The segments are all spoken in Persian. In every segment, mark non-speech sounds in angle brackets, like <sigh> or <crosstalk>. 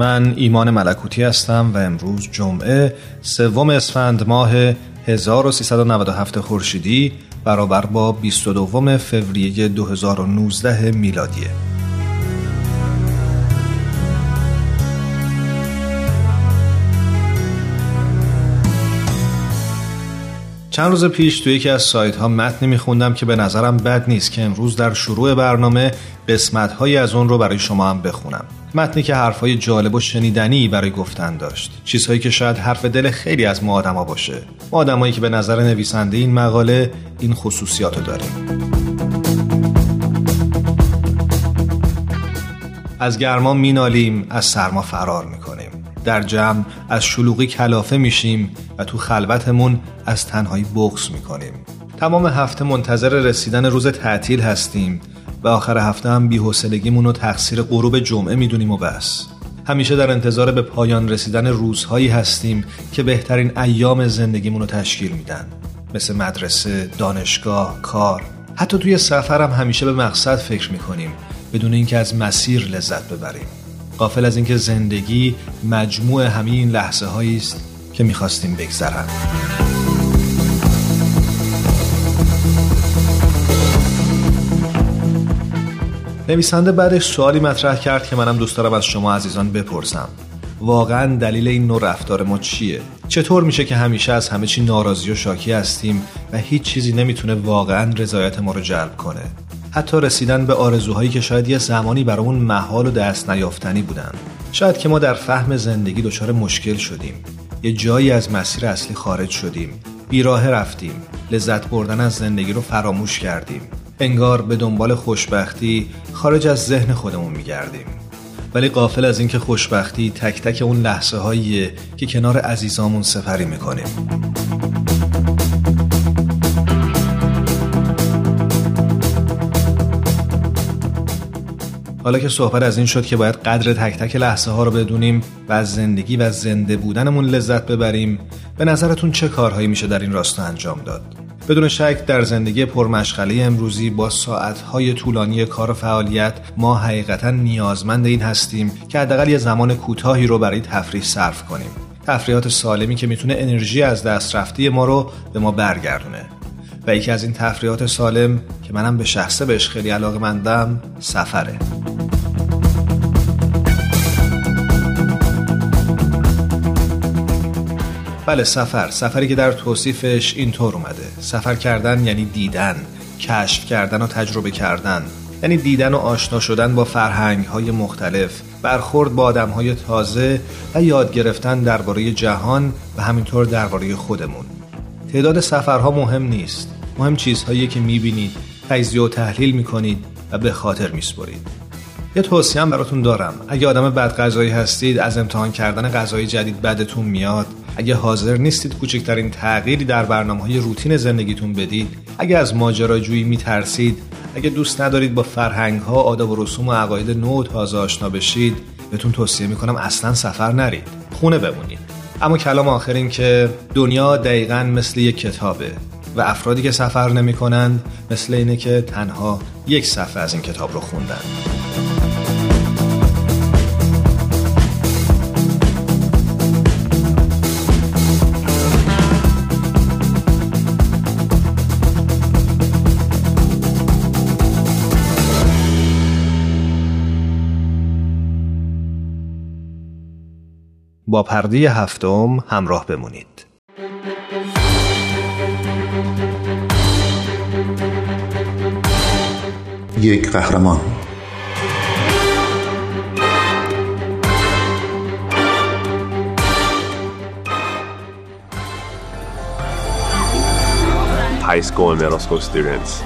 من ایمان ملکوتی هستم و امروز جمعه سوم اسفند ماه 1397 خورشیدی برابر با 22 فوریه 2019 میلادیه. چند روز پیش توی یکی از سایت ها متنی میخوندم که به نظرم بد نیست که امروز در شروع برنامه قسمت هایی از اون رو برای شما هم بخونم. متنی که حرفهای جالب و شنیدنی برای گفتن داشت. چیزهایی که شاید حرف دل خیلی از ما آدما باشه. ما آدمایی که به نظر نویسنده این مقاله این خصوصیات رو داریم. از گرما مینالیم از سرما فرار می‌کنیم. در جمع از شلوغی کلافه میشیم و تو خلوتمون از تنهایی بغز می‌کنیم. تمام هفته منتظر رسیدن روز تعطیل هستیم و آخر هفته هم بی‌حوصلگیمون رو تقصیر غروب جمعه می‌دونیم و بس. همیشه در انتظار به پایان رسیدن روزهایی هستیم که بهترین ایام زندگیمون رو تشکیل میدن. مثل مدرسه، دانشگاه، کار. حتی توی سفرم همیشه به مقصد فکر می‌کنیم بدون اینکه از مسیر لذت ببریم. قافل از اینکه زندگی مجموع همین لحظه هایی است که می‌خواستیم بگذرن نویسنده بعدش سوالی مطرح کرد که منم دوست دارم از شما عزیزان بپرسم واقعا دلیل این نوع رفتار ما چیه؟ چطور میشه که همیشه از همه چی ناراضی و شاکی هستیم و هیچ چیزی نمی‌تونه واقعا رضایت ما رو جلب کنه؟ حتی رسیدن به آرزوهایی که شاید یه زمانی برامون محال و دست نیافتنی بودن. شاید که ما در فهم زندگی دچار مشکل شدیم. یه جایی از مسیر اصلی خارج شدیم. بیراه رفتیم. لذت بردن از زندگی رو فراموش کردیم. انگار به دنبال خوشبختی خارج از ذهن خودمون میگردیم. ولی قافل از اینکه خوشبختی تک تک اون لحظه هاییه که کنار عزیزامون سفری می‌کنیم. حالا که صحبت از این شد که باید قدر تک تک لحظه ها رو بدونیم و از زندگی و زنده بودنمون لذت ببریم به نظرتون چه کارهایی میشه در این راستا انجام داد؟ بدون شک در زندگی پرمشغله امروزی با ساعتهای طولانی کار و فعالیت ما حقیقتا نیازمند این هستیم که حداقل یه زمان کوتاهی رو برای تفریح صرف کنیم. تفریحات سالمی که می‌تونه انرژی از دست رفته ما رو به ما برگردونه. و یکی از این تفریحات سالم که منم به شخصه بهش خیلی علاقه مندم سفره. بله سفر. سفری که در توصیفش اینطور اومده. سفر کردن یعنی دیدن کشف کردن و تجربه کردن. یعنی دیدن و آشنا شدن با فرهنگ های مختلف برخورد با آدم های تازه و یاد گرفتن درباره جهان و همینطور درباره خودمون. تعداد سفرها مهم نیست. مهم چیزهایی که می‌بینید تجزیه و تحلیل می‌کنید و به خاطر میسپرید. یه توصیه براتون دارم. اگه آدم بد غذایی هستید از امتحان کردن غذای جدید بدتون میاد. اگه حاضر نیستید کوچکترین تغییری در برنامه های روتین زندگیتون بدید. اگه از ماجراجویی میترسید اگه دوست ندارید با فرهنگ ها آداب و رسوم و عقاید نو تازه آشنا بشید بهتون توصیه می‌کنم اصلا سفر نرید. خونه بمونید. اما کلام آخر این که دنیا دقیقا مثل یک کتابه و افرادی که سفر نمی کنند مثل اینه که تنها یک صفحه از این کتاب رو خوندن. با پرده هفتم همراه بمونید. یک قهرمان high school and middle school students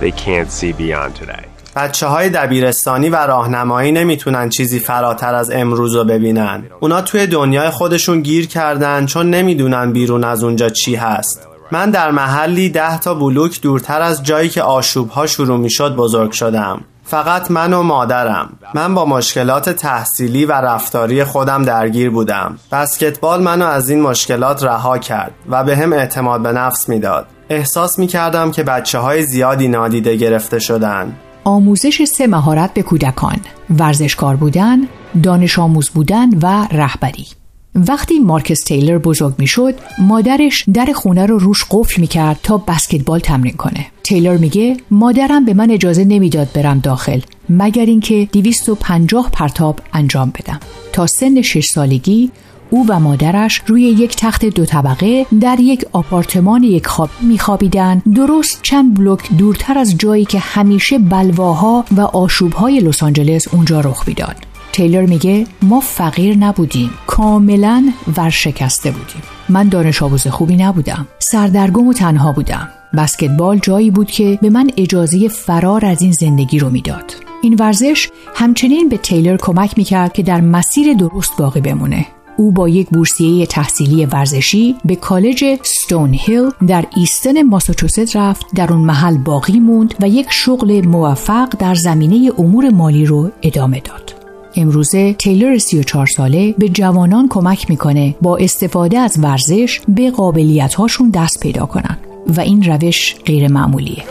they can't see beyond today بچه های دبیرستانی و راهنمایی نمی‌تونن چیزی فراتر از امروز رو ببینن. اونا توی دنیای خودشون گیر کردن چون نمی‌دونن بیرون از اونجا چی هست. من در محلی ده تا بلوک دورتر از جایی که آشوب ها شروع می شد بزرگ شدم. فقط من و مادرم. من با مشکلات تحصیلی و رفتاری خودم درگیر بودم. بسکتبال منو از این مشکلات رها کرد و به هم اعتماد به نفس می‌داد. احساس می کردم که بچه های زیادی نادیده گرفته شدن. آموزش سه مهارت به کودکان ورزشکار بودن دانش آموز بودن و رهبری. وقتی مارکس تیلر بزرگ می شد مادرش در خونه رو روش قفل می کرد تا بسکتبال تمرین کنه. تیلر میگه مادرم به من اجازه نمی‌داد برم داخل مگر اینکه 250 پرتاب انجام بدم. تا سن 6 سالگی او و مادرش روی یک تخت دو طبقه در یک آپارتمان یک خواب میخوابیدند. درست چند بلوک دورتر از جایی که همیشه بلواها و آشوبهای لس آنجلس اونجا رخ می‌داد. تیلر میگه ما فقیر نبودیم کاملا ورشکسته بودیم. من دانش آموز خوبی نبودم سردرگم و تنها بودم. بسکتبال جایی بود که به من اجازه فرار از این زندگی رو می‌داد. این ورزش همچنین به تیلر کمک می‌کرد که در مسیر درست باقی بمونه. او با یک بورسیه تحصیلی ورزشی به کالج ستون هیل در ایستن ماساچوست رفت در اون محل باقی موند و یک شغل موفق در زمینه امور مالی رو ادامه داد. امروزه تیلر 34 ساله به جوانان کمک می‌کنه با استفاده از ورزش به قابلیت هاشون دست پیدا کنن و این روش غیر معمولیه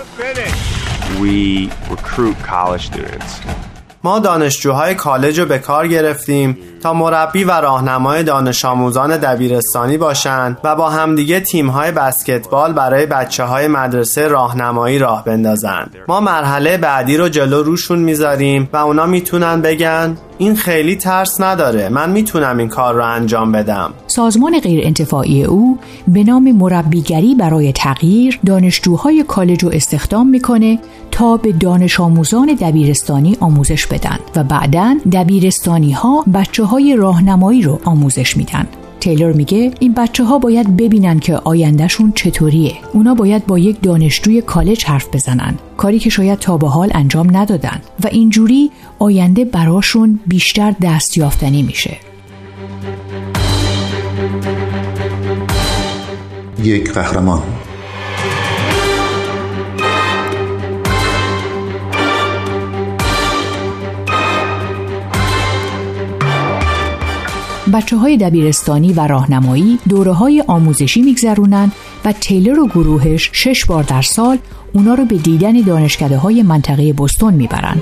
ما دانشجوهای کالج رو به کار گرفتیم تا مربی و راهنمای دانش آموزان دبیرستانی باشند و با همدیگه تیمهای بسکتبال برای بچه های مدرسه راهنمایی راه بندازند. ما مرحله بعدی رو جلو روشون می‌ذاریم و اونا می‌تونن بگن این خیلی ترس نداره. من می‌تونم این کار رو انجام بدم. سازمان غیر انتفاعی او به نام مربیگری برای تغییر دانشجوهای کالج رو استخدام می‌کنه تا به دانش آموزان دبیرستانی آموزش بدن و بعدا دبیرستانی ها بچه های راهنمایی رو آموزش میدن. تیلر میگه این بچه ها باید ببینن که آیندهشون چطوریه. اونا باید با یک دانشجوی کالج حرف بزنن. کاری که شاید تا به حال انجام ندادن. و اینجوری آینده براشون بیشتر دستیافتنی میشه. یک قهرمان. بچه های دبیرستانی و راهنمایی دوره های آموزشی میگذرونن و تیلر و گروهش شش بار در سال اونا رو به دیدن دانشکده های منطقه بستون می‌برن.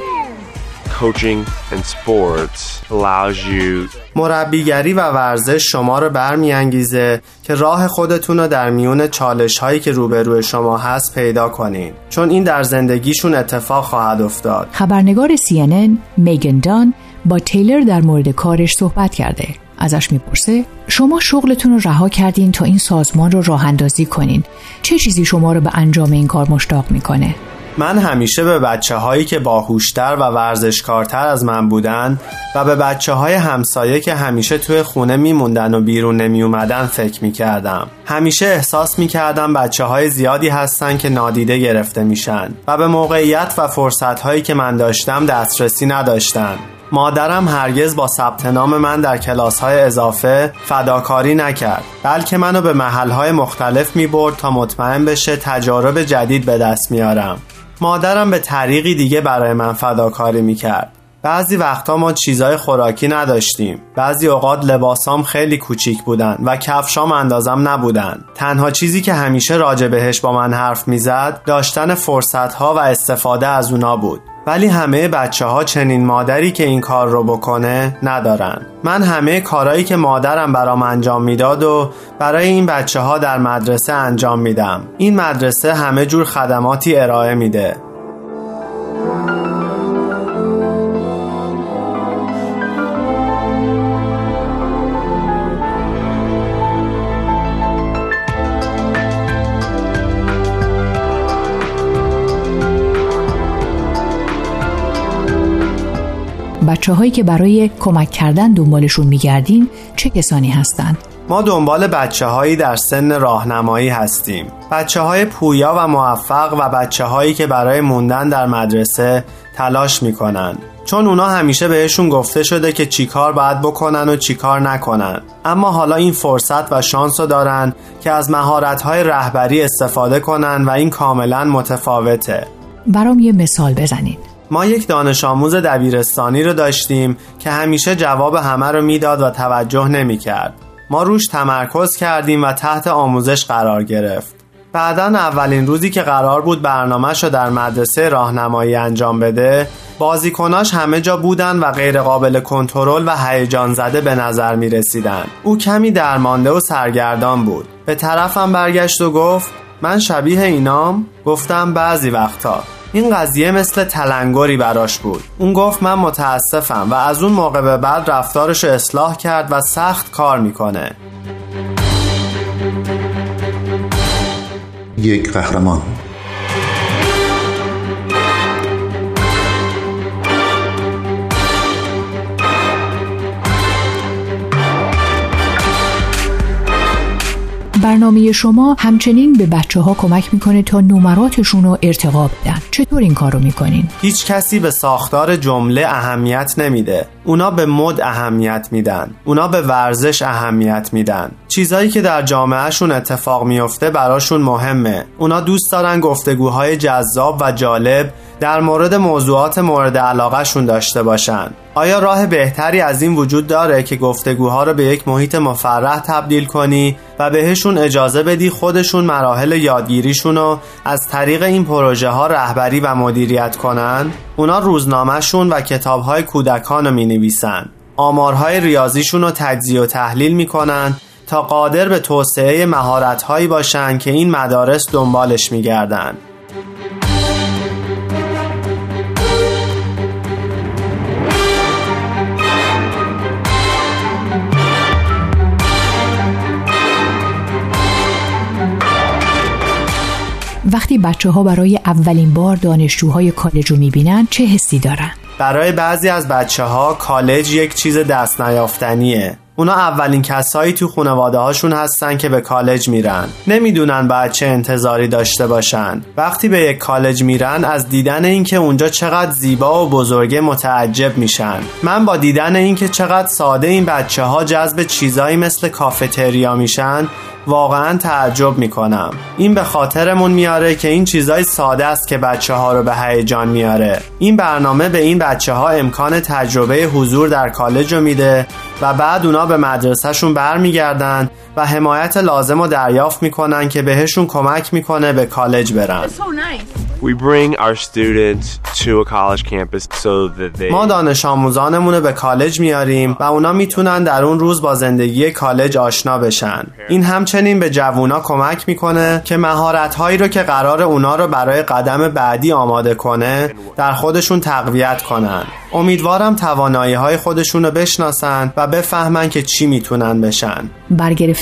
مربیگری و ورزش شما رو برمیانگیزه که راه خودتون رو در میون چالش هایی که روبروی شما هست پیدا کنین. چون این در زندگیشون اتفاق خواهد افتاد. خبرنگار CNN میگن دان با تیلر در مورد کارش صحبت کرده. ازش می‌پرسه شما شغلتون رو رها کردین تا این سازمان رو راه اندازی کنین چه چیزی شما رو به انجام این کار مشتاق می‌کنه من همیشه به بچه هایی که باهوشتر و ورزشکارتر از من بودن و به بچه های همسایه که همیشه توی خونه میموندن و بیرون نمی اومدن فکر می کردم. همیشه احساس می کردم بچه های زیادی هستن که نادیده گرفته میشن و به موقعیت و فرصت هایی که من داشتم دسترسی نداشتن. مادرم هرگز با ثبت نام من در کلاس های اضافه فداکاری نکرد بلکه منو به محل های مختلف می برد تا مطمئن بشه تجارب جدید به دست میارم مادرم به طریقی دیگه برای من فداکاری می کرد بعضی وقتا ما چیزای خوراکی نداشتیم. بعضی اوقات لباسام خیلی کوچیک بودن و کفشام اندازم نبودن. تنها چیزی که همیشه راجع بهش با من حرف می‌زد داشتن فرصت ها و استفاده از اونا بود. ولی همه بچه ها چنین مادری که این کار رو بکنه ندارن. من همه کارهایی که مادرم برام انجام می‌داد و برای این بچه ها در مدرسه انجام میدم. این مدرسه همه جور خدماتی ارائه میده. بچه هایی که برای کمک کردن دنبالشون میگردین چه کسانی هستند؟ ما دنبال بچه هایی در سن راهنمایی هستیم. بچه های پویا و موفق و بچه هایی که برای موندن در مدرسه تلاش می‌کنن. چون اونا همیشه بهشون گفته شده که چیکار باید بکنن و چیکار نکنن. اما حالا این فرصت و شانس رو دارن که از مهارت های رهبری استفاده کنن و این کاملا متفاوته. برام یه مثال بزنین. ما یک دانش آموز دبیرستانی رو داشتیم که همیشه جواب همه رو می‌داد و توجه نمی کرد. ما روش تمرکز کردیم و تحت آموزش قرار گرفت. بعدا اولین روزی که قرار بود برنامهش رو در مدرسه راهنمایی انجام بده بازیکناش همه جا بودن و غیر قابل کنترل و هیجان زده به نظر می رسیدن. او کمی درمانده و سرگردان بود. به طرفم برگشت و گفت من شبیه اینام گفتم بعضی وقتا. این قضیه مثل تلنگری براش بود. اون گفت من متاسفم و از اون موقع به بعد رفتارش رو اصلاح کرد و سخت کار می‌کنه. یک قهرمان. برنامه شما همچنین به بچه ها کمک می‌کنه تا نمراتشون رو ارتقا بدن. چطور این کار رو می‌کنین؟ هیچ کسی به ساختار جمله اهمیت نمیده. اونا به مد اهمیت میدن. اونا به ورزش اهمیت میدن. چیزایی که در جامعهشون اتفاق میفته براشون مهمه. اونا دوست دارن گفتگوهای جذاب و جالب در مورد موضوعات مورد علاقهشون داشته باشن. آیا راه بهتری از این وجود داره که گفتگوها رو به یک محیط مفرح تبدیل کنی و بهشون اجازه بدی خودشون مراحل یادگیریشون رو از طریق این پروژه ها رهبری و مدیریت کنن؟ اونا روزنامهشون و کتابهای کودکان رو می نویسن آمارهای ریاضیشون رو تجزیه و تحلیل می‌کنن تا قادر به توسعه مهارتهایی باشن که این مدارس دنبالش میگردن. وقتی بچه ها برای اولین بار دانشجوهای کالج رو می‌بینن چه حسی دارن؟ برای بعضی از بچه ها کالج یک چیز دست نیافتنیه اونا اولین کسایی تو خانواده هاشون هستن که به کالج میرن. نمی‌دونن بعد چه انتظاری داشته باشن. وقتی به یک کالج میرن از دیدن اینکه اونجا چقدر زیبا و بزرگه متعجب میشن. من با دیدن اینکه چقدر ساده این بچه ها جذب چیزایی مثل کافتریا میشن واقعا تعجب می‌کنم. این به خاطرمون میاره که این چیزای ساده است که بچه ها رو به هیجان میاره. این برنامه به این بچه ها امکان تجربه حضور در کالج رو میده و بعد اونا به مدرسهشون برمیگردن و حمایت لازم رو دریافت می‌کنن که بهشون کمک می‌کنه به کالج برن. We bring our students to a college campus so that they ما دانش آموزانمون رو به کالج میاریم و اونا می‌تونن در اون روز با زندگی کالج آشنا بشن. این همچنین به جوونا کمک می‌کنه که مهارت هایی رو که قرار اونا رو برای قدم بعدی آماده کنه در خودشون تقویت کنن. امیدوارم توانایی های خودشون رو بشناسن و بفهمن که چی می‌تونن بشن.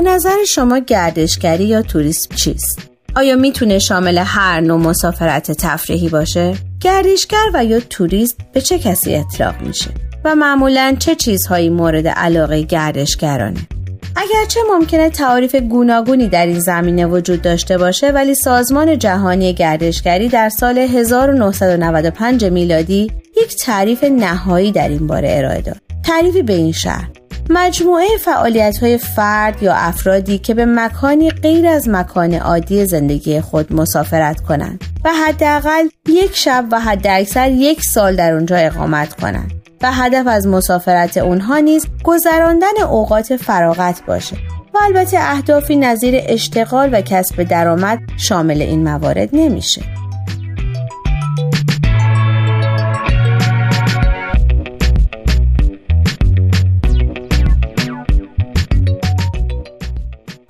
به نظر شما گردشگری یا توریسم چیست؟ آیا می‌تونه شامل هر نوع مسافرت تفریحی باشه؟ گردشگر و یا توریست به چه کسی اطلاق میشه؟ و معمولا چه چیزهایی مورد علاقه گردشگرانه؟ اگرچه ممکنه تعاریف گوناگونی در این زمینه وجود داشته باشه ولی سازمان جهانی گردشگری در سال 1995 میلادی یک تعریف نهایی در این باره ارائه داد. تعریفی به این شهر مجموعه فعالیت های فرد یا افرادی که به مکانی غیر از مکان عادی زندگی خود مسافرت کنند و حداقل یک شب و حداکثر یک سال در اونجا اقامت کنند و هدف از مسافرت اونها نیز گذراندن اوقات فراغت باشه و البته اهدافی نظیر اشتغال و کسب درآمد شامل این موارد نمیشه.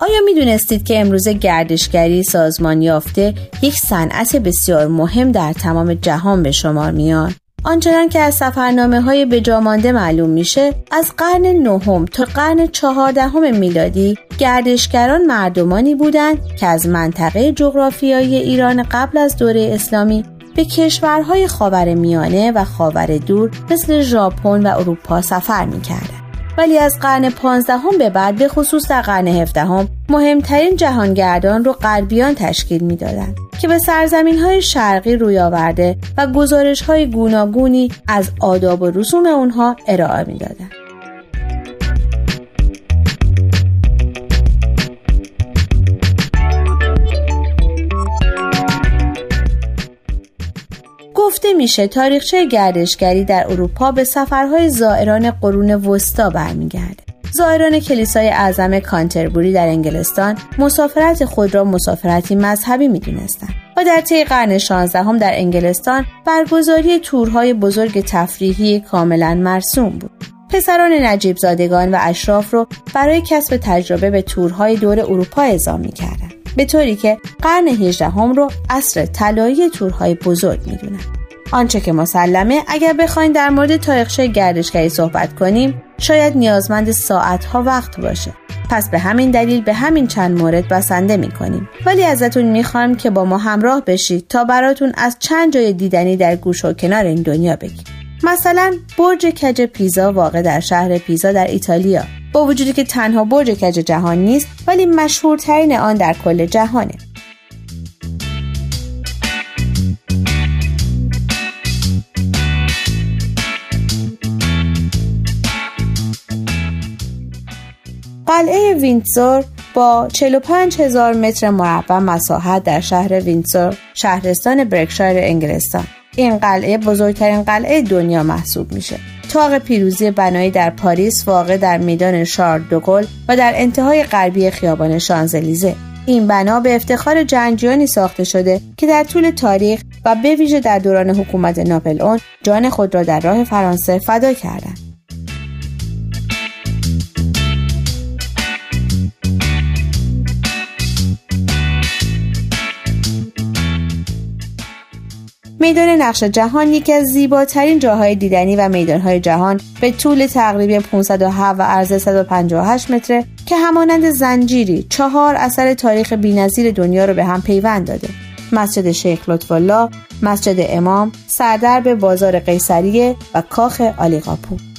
آیا می دونستید که امروز گردشگری سازمان یافته یک صنعت بسیار مهم در تمام جهان به شمار میاد؟ آنچنان که از سفرنامه های بجامانده معلوم میشه از قرن نهم تا قرن چهاردهم میلادی گردشگران مردمانی بودند که از منطقه جغرافیایی ایران قبل از دوره اسلامی به کشورهای خاور میانه و خاور دور مثل ژاپن و اروپا سفر می‌کردند. ولی از قرن پانزدهم به بعد به خصوص در قرن هفدهم مهمترین جهانگردان رو غربیان تشکیل می‌دادند که به سرزمین های شرقی روی آورده و گزارش های گوناگونی از آداب و رسوم اونها ارائه می‌دادند. گفته میشه تاریخچه گردشگری در اروپا به سفرهای زائران قرون وسطا برمیگرده. زائران کلیسای اعظم کانتربوری در انگلستان مسافرت خود را مسافرتی مذهبی می‌دونستند و در طی قرن 16 هم در انگلستان برگزاری تورهای بزرگ تفریحی کاملا مرسوم بود. پسران نجیب زادگان و اشراف رو برای کسب تجربه به تورهای دور اروپا اعزام می‌کردند. به طوری که قرن 18 هم رو عصر طلایی تورهای بزرگ می‌دونن. آنچه که مسلمه اگر بخواین در مورد تاریخچه گردشگری صحبت کنیم شاید نیازمند ساعتها وقت باشه. پس به همین دلیل به همین چند مورد بسنده می‌کنیم. ولی ازتون می‌خوایم که با ما همراه بشید تا براتون از چند جای دیدنی در گوش و کنار این دنیا بگیم. مثلا برج کج پیزا واقع در شهر پیزا در ایتالیا. با وجودی که تنها برج کج جهان نیست ولی مشهورترین آن در کل جهانه. قلعه وینتزور با 45 هزار متر مربع مساحت در شهر وینتزور شهرستان برکشایر انگلستان. این قلعه بزرگترین قلعه دنیا محسوب میشه. تاق پیروزی بنایی در پاریس واقع در میدان شارل دوگل و در انتهای غربی خیابان شانزلیزه. این بنا به افتخار جنگجویانی ساخته شده که در طول تاریخ و به ویژه در دوران حکومت ناپلئون جان خود را در راه فرانسه فدا کردند. میدان نقش جهان یکی از زیباترین جاهای دیدنی و میدانهای جهان به طول تقریبا 507 و عرض 158 متره که همانند زنجیری چهار اثر تاریخ بینظیر دنیا رو به هم پیوند داده. مسجد شیخ لطف الله، مسجد امام، سردرب بازار قیصریه و کاخ آلیقاپو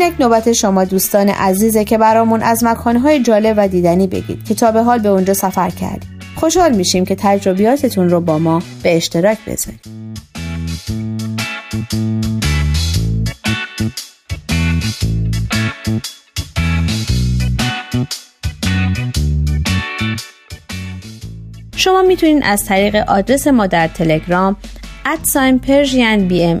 اینک نوبت شما دوستان عزیزه که برامون از مکانهای جالب و دیدنی بگید که تا به حال به اونجا سفر کردید. خوشحال میشیم که تجربیاتتون رو با ما به اشتراک بذارید. شما می‌تونید از طریق آدرس ما در تلگرام ادساین پرژین بی ام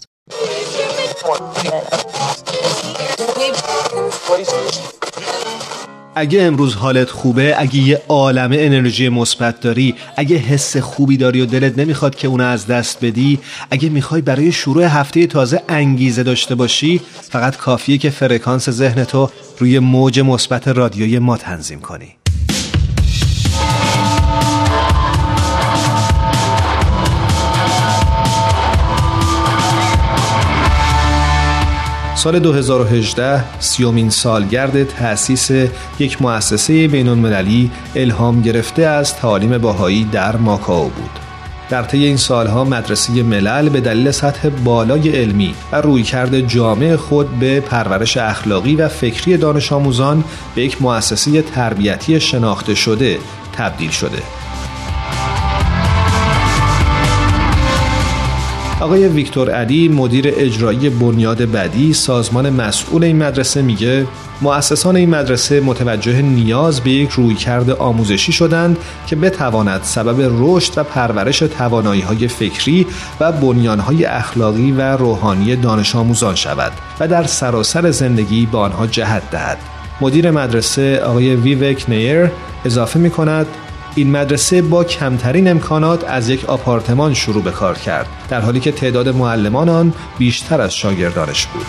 اگه امروز حالت خوبه اگه یه عالمه انرژی مثبت داری اگه حس خوبی داری و دلت نمی‌خواد که اونو از دست بدی اگه می‌خوای برای شروع هفته تازه انگیزه داشته باشی فقط کافیه که فرکانس ذهنتو روی موج مثبت رادیوی ما تنظیم کنی. سال 2018 سیومین سالگرد تأسیس یک مؤسسه بین المللی الهام گرفته از تعالیم باهایی در ماکاو بود. در طی این سالها مدرسه ملل به دلیل سطح بالای علمی و رویکرد جامع خود به پرورش اخلاقی و فکری دانش آموزان به یک مؤسسه تربیتی شناخته شده تبدیل شده. آقای ویکتور علی مدیر اجرایی بنیاد بدی سازمان مسئول این مدرسه میگه مؤسسان این مدرسه متوجه نیاز به یک رویکرد آموزشی شدند که بتواند سبب رشد و پرورش توانایی های فکری و بنیان های اخلاقی و روحانی دانش آموزان شود و در سراسر زندگی به آنها جهت دهد. مدیر مدرسه آقای ویوک نیر اضافه می کند این مدرسه با کمترین امکانات از یک آپارتمان شروع به کار کرد در حالی که تعداد معلمان آن بیشتر از شاگردانش بود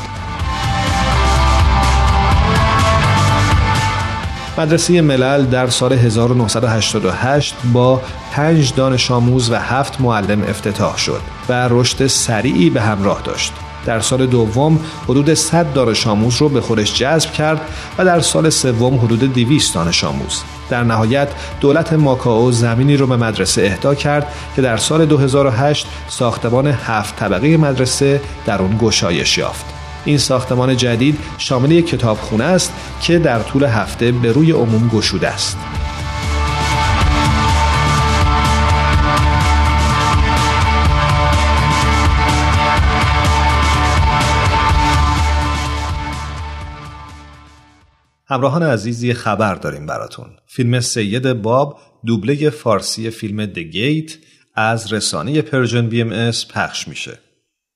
مدرسه ملل در سال 1988 با پنج دانش آموز و هفت معلم افتتاح شد و رشد سریعی به همراه داشت. در سال دوم حدود 100 دانش آموز رو به خودش جذب کرد و در سال سوم حدود 200 دانش آموز. در نهایت دولت ماکائو زمینی رو به مدرسه اهدا کرد که در سال 2008 ساختمان هفت طبقه مدرسه در اون گشایش یافت. این ساختمان جدید شامل یک کتابخونه است که در طول هفته به روی عموم گشوده است. همراهان عزیزی خبر داریم براتون. فیلم سید باب دوبله فارسی فیلم The Gate از رسانه Persian BMS پخش میشه.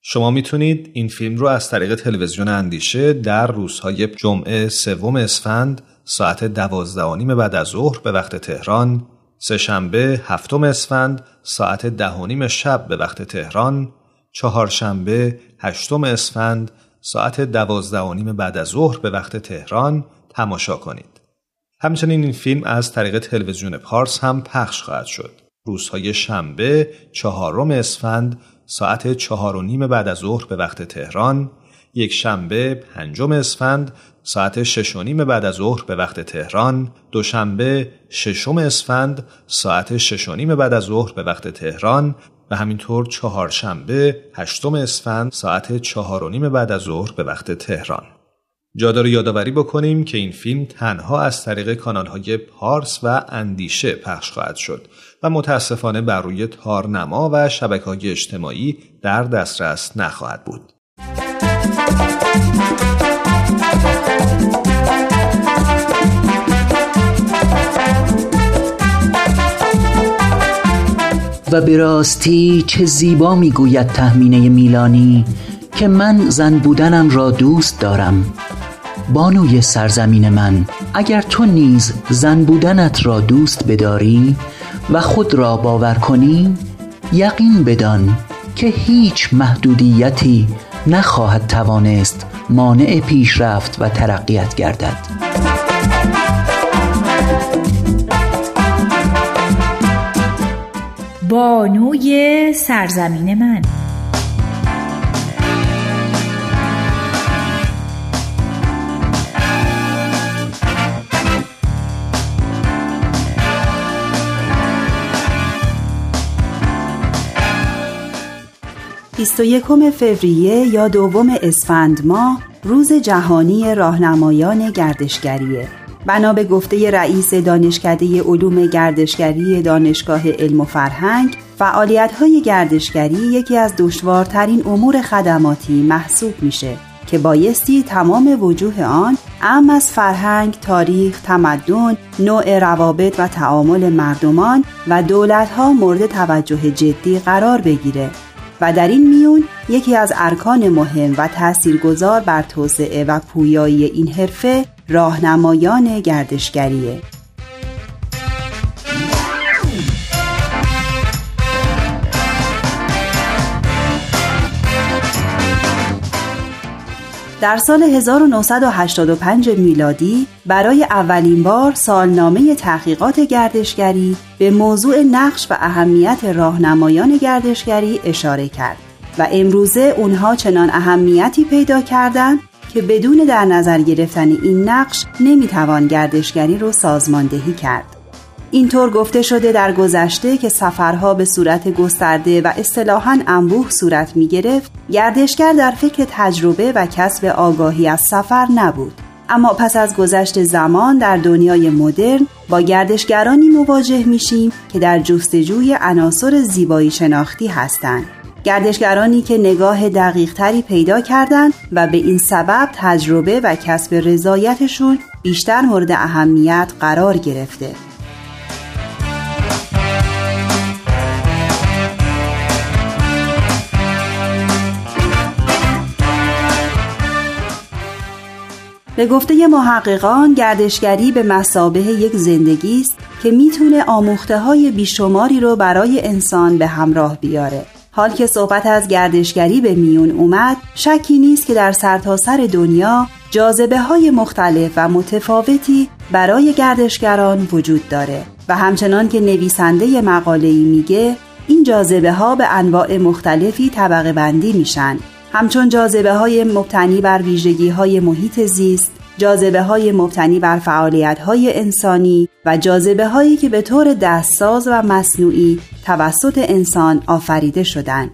شما می‌تونید این فیلم رو از طریق تلویزیون اندیشه در روزهای جمعه سوم اسفند ساعت دوازده بعد از ظهر به وقت تهران سهشنبه هفتم اسفند ساعت ده شب به وقت تهران چهارشنبه هشتم اسفند ساعت دوازده بعد از ظهر به وقت تهران تماشا کنید. همچنین این فیلم از طریق تلویزیون پارس هم پخش خواهد شد. روزهای شنبه چهارم اسفند ساعت چهار و نیم بعد از ظهر به وقت تهران، یک شنبه پنجم اسفند ساعت شش و نیم بعد از ظهر به وقت تهران، دوشنبه ششم اسفند ساعت شش و نیم بعد از ظهر به وقت تهران و همینطور چهارشنبه هشتم اسفند ساعت چهار و نیم بعد از ظهر به وقت تهران. جا یادآوری بکنیم که این فیلم تنها از طریق کانالهای پارس و اندیشه پخش خواهد شد و متاسفانه بر روی تارنما و شبکه های اجتماعی در دسترس نخواهد بود. و به راستی چه زیبا می‌گوید تهمینه میلانی که من زن بودنم را دوست دارم بانوی سرزمین من اگر تو نیز زن بودنت را دوست بداری و خود را باور کنی یقین بدان که هیچ محدودیتی نخواهد توانست مانع پیشرفت و ترقیت گردد. بانوی سرزمین من 21 فوریه یا دوم اسفند ماه روز جهانی راهنمایان گردشگریه. بنا به گفته رئیس دانشکده علوم گردشگری دانشگاه علم و فرهنگ فعالیت های گردشگری یکی از دشوارترین امور خدماتی محسوب میشه که بایستی تمام وجوه آن ام از فرهنگ، تاریخ، تمدن، نوع روابط و تعامل مردمان و دولتها مورد توجه جدی قرار بگیره. و در این میون یکی از ارکان مهم و تاثیرگذار بر توسعه و پویایی این حرفه راهنمایان گردشگریه. در سال 1985 میلادی برای اولین بار سالنامه تحقیقات گردشگری به موضوع نقش و اهمیت راهنمایان گردشگری اشاره کرد و امروزه اونها چنان اهمیتی پیدا کردند که بدون در نظر گرفتن این نقش نمی‌توان گردشگری رو سازماندهی کرد. اینطور گفته شده در گذشته که سفرها به صورت گسترده و اصطلاحا انبوه صورت می گرفت گردشگر در فکر تجربه و کسب آگاهی از سفر نبود. اما پس از گذشت زمان در دنیای مدرن با گردشگرانی مواجه میشیم که در جستجوی عناصر زیبایی شناختی هستند. گردشگرانی که نگاه دقیق تری پیدا کردند و به این سبب تجربه و کسب رضایتشون بیشتر مورد اهمیت قرار گرفته. به گفته محققان گردشگری به مسابه یک زندگی است که می‌تونه آموخته های بیشماری رو برای انسان به همراه بیاره. حال که صحبت از گردشگری به میون اومد شکی نیست که در سرتاسر سر دنیا جاذبه های مختلف و متفاوتی برای گردشگران وجود داره و همچنان که نویسنده مقاله‌ای میگه این جاذبه ها به انواع مختلفی طبقه بندی میشن. همچون جاذبه های مبتنی بر ویژگی های محیط زیست جاذبه های مبتنی بر فعالیت های انسانی و جاذبه هایی که به طور دستساز و مصنوعی توسط انسان آفریده شدند.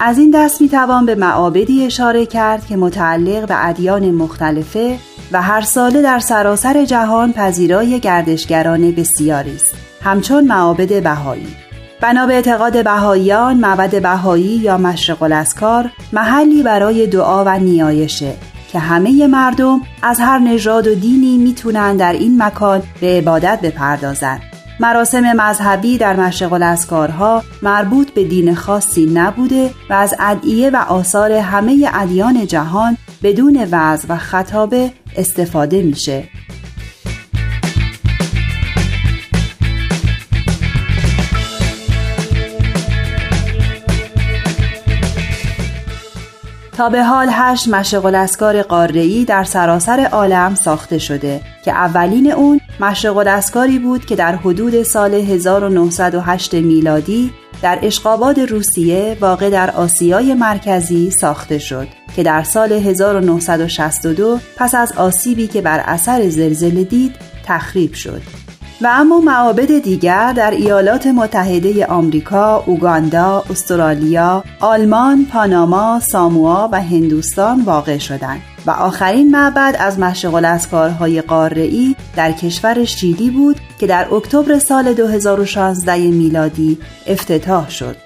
از این دست می توان به معابدی اشاره کرد که متعلق به ادیان مختلفه و هر ساله در سراسر جهان پذیرای گردشگران بسیاری است. همچون معابد بهایی. بنا به اعتقاد بهاییان معبد بهایی یا مشرق الاسکار محلی برای دعا و نیایشه که همه مردم از هر نژاد و دینی می‌تونن در این مکان به عبادت بپردازند. مراسم مذهبی در مشرق الاسکارها مربوط به دین خاصی نبوده و از ادعیه و آثار همه ادیان جهان بدون وعظ و خطابه استفاده میشه. تا به حال هشت مشرق الاسکار قاره‌ای در سراسر عالم ساخته شده که اولین اون مشرق الاسکاری بود که در حدود سال 1908 میلادی در اشقاباد روسیه واقع در آسیای مرکزی ساخته شد که در سال 1962 پس از آسیبی که بر اثر زلزله دید تخریب شد. و اما معابد دیگر در ایالات متحده آمریکا، اوگاندا، استرالیا، آلمان، پاناما، ساموا و هندوستان واقع شدند. و آخرین معبد از مشغل الاسکارهای قاره‌ای در کشور شیلی بود که در اکتبر سال 2016 میلادی افتتاح شد.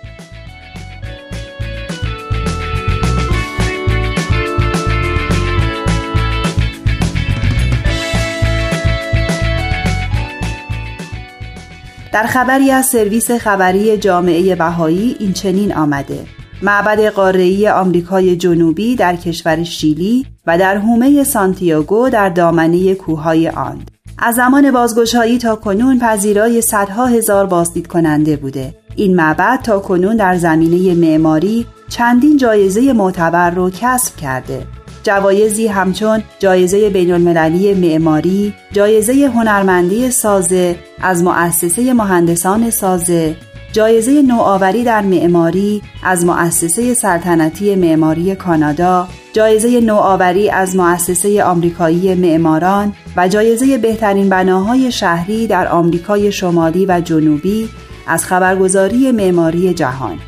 در خبری از سرویس خبری جامعه بهایی این چنین آمده معبد قاره‌ای آمریکای جنوبی در کشور شیلی و در حومه سانتیاگو در دامنه کوههای آند. از زمان بازگشایی تا کنون پذیرای صدها هزار بازدید کننده بوده. این معبد تا کنون در زمینه معماری چندین جایزه معتبر رو کسب کرده. جوایزی همچون جایزه بین المللی معماری، جایزه هنرمندی سازه از مؤسسه مهندسان سازه، جایزه نوآوری در معماری از مؤسسه سلطنتی معماری کانادا، جایزه نوآوری از مؤسسه آمریکایی معماران و جایزه بهترین بناهای شهری در آمریکای شمالی و جنوبی از خبرگزاری معماری جهان.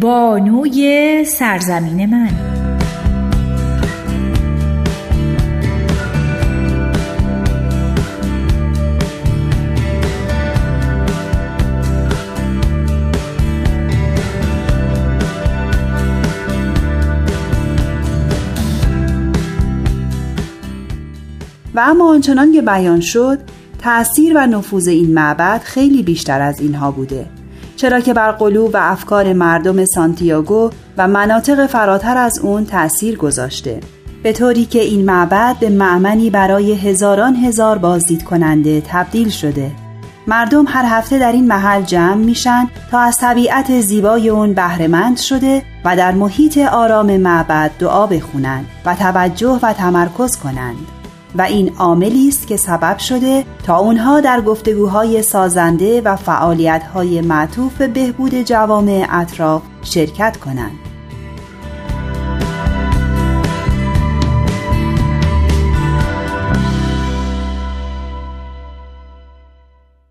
بانوی سرزمین من و اما آنچنان که بیان شد تأثیر و نفوذ این معبد خیلی بیشتر از اینها بوده. چرا که بر قلوب و افکار مردم سانتیاگو و مناطق فراتر از اون تأثیر گذاشته. به طوری که این معبد به معمنی برای هزاران هزار بازدید کننده تبدیل شده. مردم هر هفته در این محل جمع میشن تا از طبیعت زیبای اون بهرهمند شده و در محیط آرام معبد دعا بخونند و توجه و تمرکز کنند. و این عاملی است که سبب شده تا اونها در گفتگوهای سازنده و فعالیت‌های معطوف به بهبود جوامع اطراف شرکت کنند.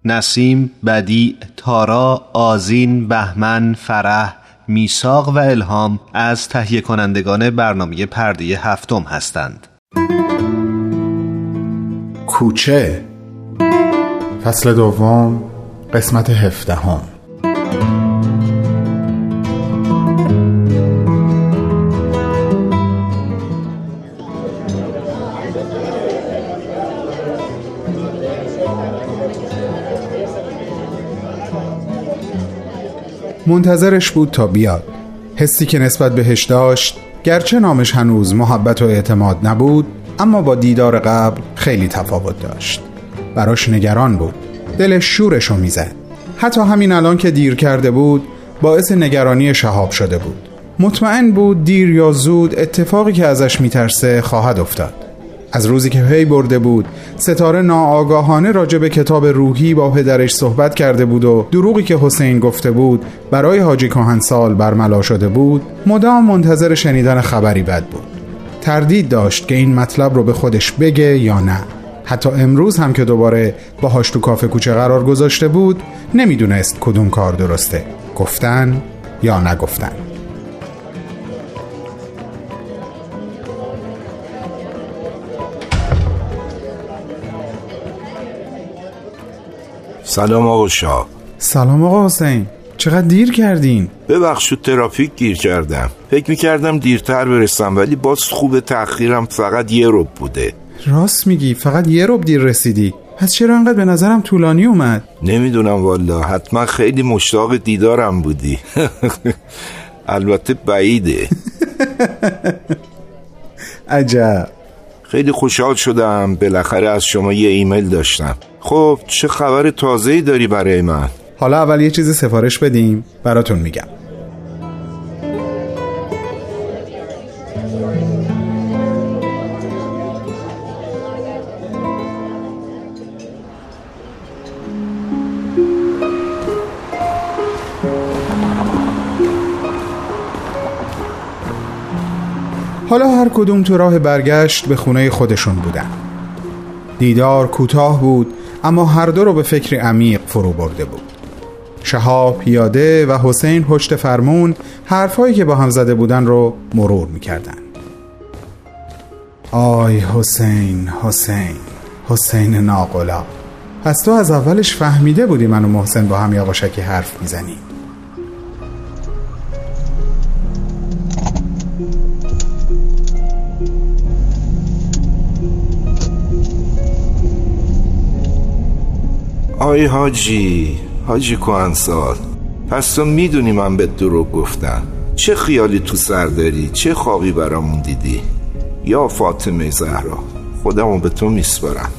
نسیم، بدی، تارا، آزین، بهمن، فرح، میساق و الهام از تهیه کنندگان برنامه پرده هفتم هستند. کوچه. فصل دوم قسمت هفدهم. منتظرش بود تا بیاد. حسی که نسبت بهش داشت گرچه نامش هنوز محبت و اعتماد نبود اما با دیدار قبل خیلی تفاوت داشت. براش نگران بود. دلش شورشو می‌زد. حتی همین الان که دیر کرده بود باعث نگرانی شهاب شده بود. مطمئن بود دیر یا زود اتفاقی که ازش میترسه خواهد افتاد. از روزی که پی برده بود ستاره ناآگاهانه راجع به کتاب روحی با پدرش صحبت کرده بود و دروغی که حسین گفته بود برای حاجی کهنسال برملا شده بود مدام منتظر شنیدن خبری بد بود. تردید داشت که این مطلب رو به خودش بگه یا نه. حتی امروز هم که دوباره باهاش تو کافه کوچه قرار گذاشته بود نمی‌دونست کدوم کار درسته. گفتن یا نگفتن. سلام آقا شاه. سلام آقا حسین. چقدر دیر کردین؟ ببخش ترافیک گیر کردم. فکر می‌کردم دیرتر برسم ولی باز خوب تأخیرم فقط یه روب بوده. راست میگی فقط یه روب دیر رسیدی. پس چرا انقدر به نظرم طولانی اومد؟ نمی‌دونم والا حتما خیلی مشتاق دیدارم بودی. <laughs> البته بعیده. <laughs> عجب. خیلی خوشحال شدم بالاخره از شما یه ایمیل داشتم. خب چه خبر تازه‌ای داری برای من؟ حالا اول یه چیزی سفارش بدیم براتون میگم. حالا هر کدوم تو راه برگشت به خونه خودشون بودن. دیدار کوتاه بود اما هر دو رو به فکر عمیق فرو برده بود. شهاب پیاده و حسین پشت فرمون حرفهایی که با هم زده بودن رو مرور می‌کردن. آی حسین حسین حسین ناقلا. پس تو از اولش فهمیده بودی من و محسن با هم یواشکی حرف می‌زنیم. آی حاجی حاجی کوهنسال پس تو می‌دونی من به دروغ گفتم. چه خیالی تو سر داری؟ چه خوابی برامون دیدی؟ یا فاطمه زهرا خودمو به تو میسپارم.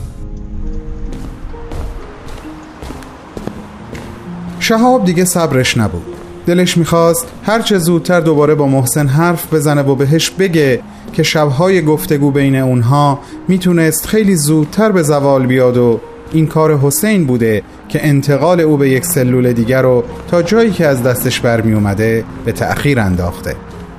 شهاب دیگه صبرش نبود. دلش می‌خواست هرچه زودتر دوباره با محسن حرف بزنه و بهش بگه که شبهای گفتگو بین اونها می‌تونست خیلی زودتر به زوال بیاد و این کار حسین بوده که انتقال او به یک سلول دیگر رو تا جایی که از دستش برمی اومده به تأخیر انداخته.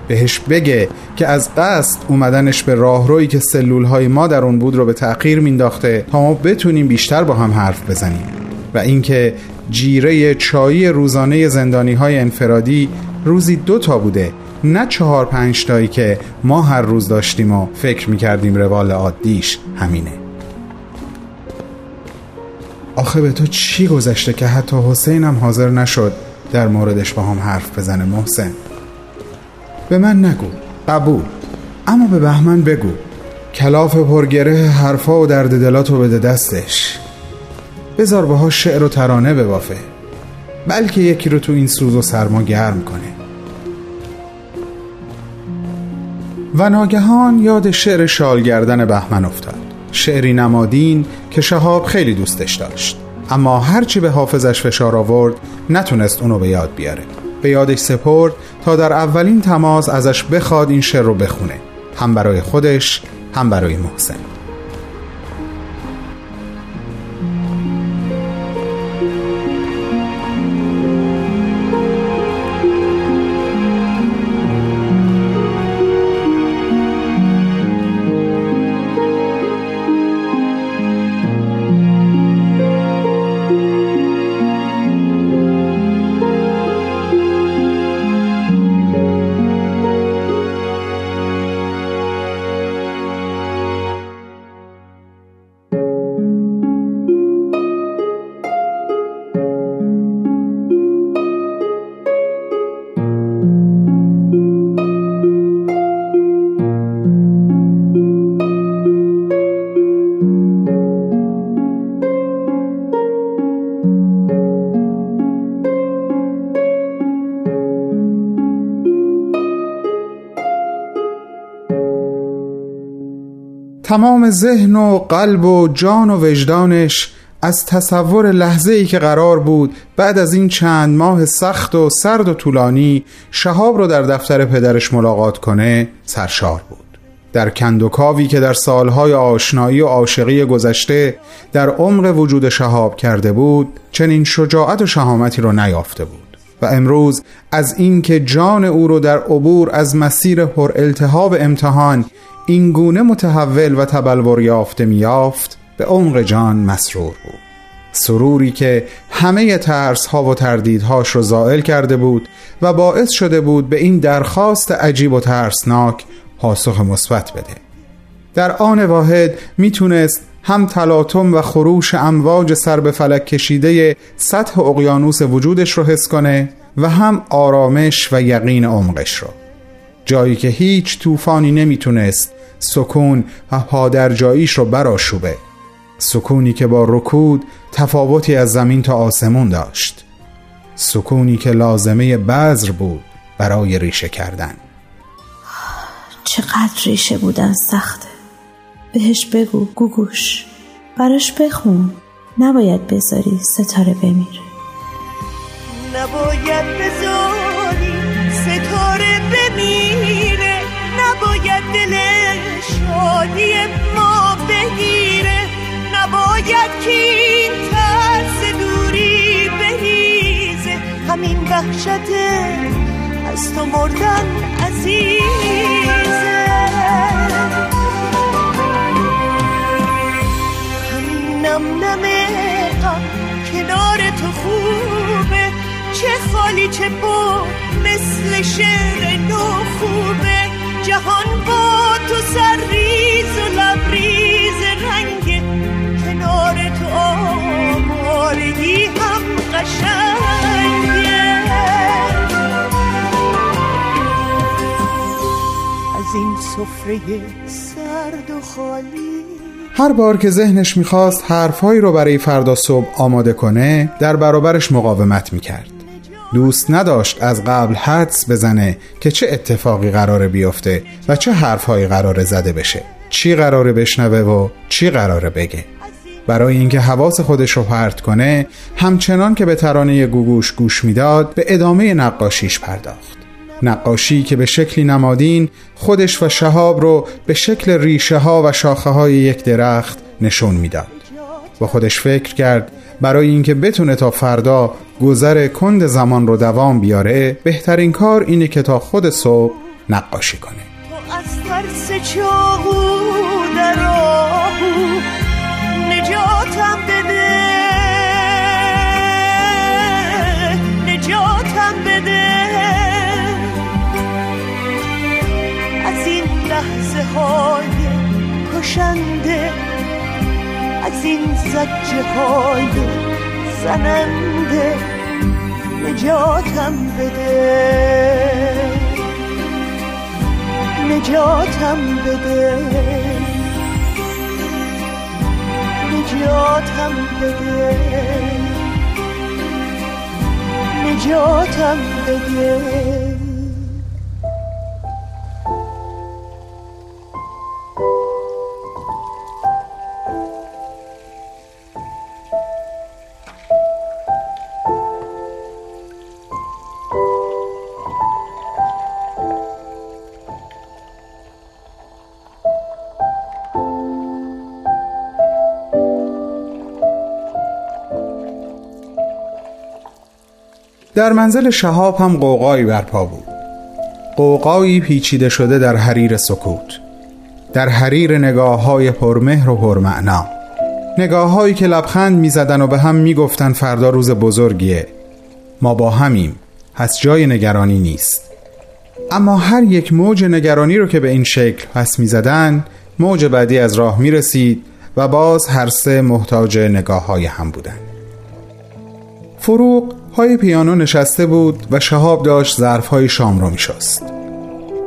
بهش بگه که از قصد اومدنش به راهرویی که سلول های ما در اون بود رو به تأخیر مینداخته تا ما بتونیم بیشتر با هم حرف بزنیم. و اینکه جیره چایی روزانه زندانی های انفرادی روزی دو تا بوده نه چهار پنج تایی که ما هر روز داشتیم و فکر می‌کردیم روال عادیش همینه. آخه به تو چی گذشته که حتی حسین هم حاضر نشد در موردش با هم حرف بزنه محسن؟ به من نگو قبول. اما به بهمن بگو. کلاف پرگره حرفا و درد دلاتو بده دستش. بذار باها شعر و ترانه ببافه. بلکه یکی رو تو این سوز و سرما گرم کنه. و ناگهان یاد شعر شالگردن بهمن افتاد. شعری نمادین که شهاب خیلی دوستش داشت. اما هرچی به حافظش فشار آورد نتونست اونو به یاد بیاره. به یادش سپرد تا در اولین تماس ازش بخواد این شعر رو بخونه. هم برای خودش هم برای محسن. تمام ذهن و قلب و جان و وجدانش از تصور لحظه ای که قرار بود بعد از این چند ماه سخت و سرد و طولانی شهاب رو در دفتر پدرش ملاقات کنه سرشار بود. در کندوکاوی که در سالهای آشنایی و عاشقی گذشته در عمق وجود شهاب کرده بود چنین شجاعت و شهامتی رو نیافته بود و امروز از اینکه جان او رو در عبور از مسیر پر التهاب امتحان این گونه متحول و تبلور یافته میافت به عمق جان مسرور بود. سروری که همه ترس ها و تردیدهاش رو زائل کرده بود و باعث شده بود به این درخواست عجیب و ترسناک پاسخ مثبت بده. در آن واحد می‌تونست هم تلاطم و خروش امواج سر به فلک کشیده سطح اقیانوس وجودش رو حس کنه و هم آرامش و یقین عمقش رو. جایی که هیچ طوفانی نمی‌تونست سکون و پادرجاییش رو براشوبه سکونی که با رکود تفاوتی از زمین تا آسمون داشت. سکونی که لازمه بذر بود برای ریشه کردن. چقدر ریشه بودن سخته. بهش بگو گوگوش. براش بخون. نباید بذاری ستاره بمیره. نباید بذاری شادی ما بگیره. نباید که این ترس دوری بریزه. همین وحشته از تو مردن عزیزه. همین نم نمه کنار تو خوبه. چه خالی چه پر مثل شعر نو خوبه. جهان با تو سرریز و لبریز رنگ کنار تو آمارگی هم قشنگه. از این سفره سرد و خالی هر بار که ذهنش می‌خواست حرفهایی رو برای فردا صبح آماده کنه در برابرش مقاومت می‌کرد. دوست نداشت از قبل حدس بزنه که چه اتفاقی قراره بیفته و چه حرفهایی قراره زده بشه. چی قراره بشنوه و چی قراره بگه. برای اینکه حواس خودش رو پرت کنه همچنان که به ترانه گوگوش گوش می‌داد به ادامه نقاشیش پرداخت. نقاشی که به شکلی نمادین خودش و شهاب رو به شکل ریشه ها و شاخه های یک درخت نشون می‌داد. با خودش فکر کرد برای اینکه بتونه تا فردا گذر کند زمان رو دوام بیاره بهترین کار اینه که تا خود صبح نقاشی کنه. از ترس چاقو در آهو نجاتم بده. نجاتم بده. از این لحظه های کشنده از این زجه های زننده نجاتم بده. نجاتم بده. نجاتم بده. نجاتم بده. در منزل شهاب هم قوقایی برپا بود. قوقایی پیچیده شده در حریر سکوت در حریر نگاه های پرمهر و پرمعنا. نگاه هایی که لبخند می‌زدن و به هم می‌گفتن فردا روز بزرگیه. ما با همیم پس جای نگرانی نیست. اما هر یک موج نگرانی رو که به این شکل پس می‌زدن موج بعدی از راه می‌رسید و باز هر سه محتاج نگاه های هم بودن. فروغ پای پیانو نشسته بود و شهاب داشت ظرفهای شام رو میشست.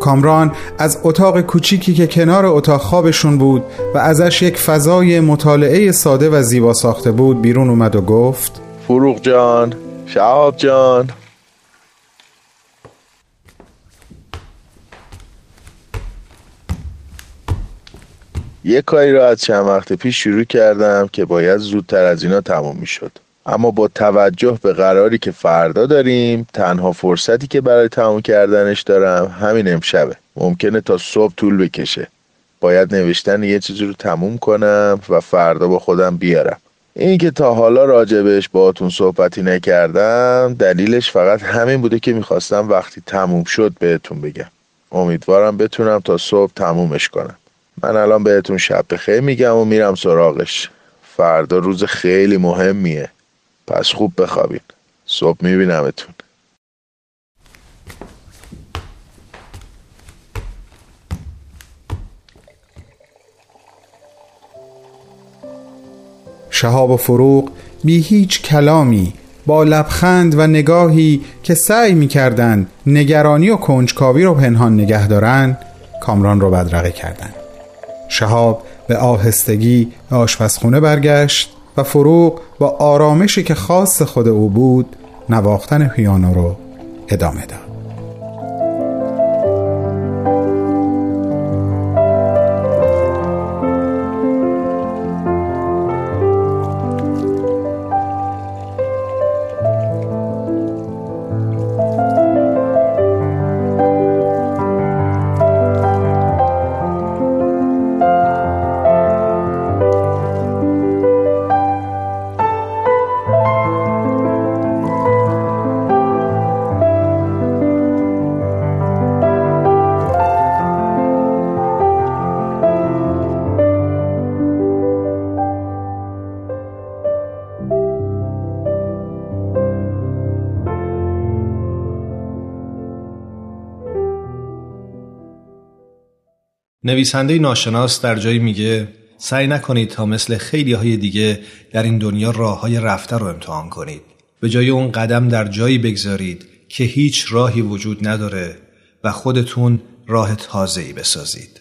کامران از اتاق کوچیکی که کنار اتاق خوابشون بود و ازش یک فضای مطالعه ساده و زیبا ساخته بود بیرون اومد و گفت فروغ جان شهاب جان. یه کاری را از چند وقت پیش شروع کردم که باید زودتر از اینا تموم می شد اما با توجه به قراری که فردا داریم تنها فرصتی که برای تموم کردنش دارم همین امشبه. ممکنه تا صبح طول بکشه. باید نوشتن یه چیزی رو تموم کنم و فردا با خودم بیارم. این که تا حالا راجبش باهاتون صحبتی نکردم دلیلش فقط همین بوده که می‌خواستم وقتی تموم شد بهتون بگم. امیدوارم بتونم تا صبح تمومش کنم. من الان بهتون شب بخیر میگم و میرم سراغش. فردا روز خیلی مهمیه. پس خوب بخوابین. صبح میبینمتون. شهاب و فروغ بی هیچ کلامی با لبخند و نگاهی که سعی می کردن نگرانی و کنجکاوی رو پنهان نگه دارن کامران رو بدرقه کردند. شهاب به آهستگی به آشپزخونه برگشت. و فروغ با آرامشی که خاص خود او بود نواختن پیانو رو ادامه داد. نویسنده ناشناس در جایی میگه سعی نکنید تا مثل خیلی های دیگه در این دنیا راه های رفته رو امتحان کنید. به جای اون قدم در جایی بگذارید که هیچ راهی وجود نداره و خودتون راه تازه‌ای بسازید.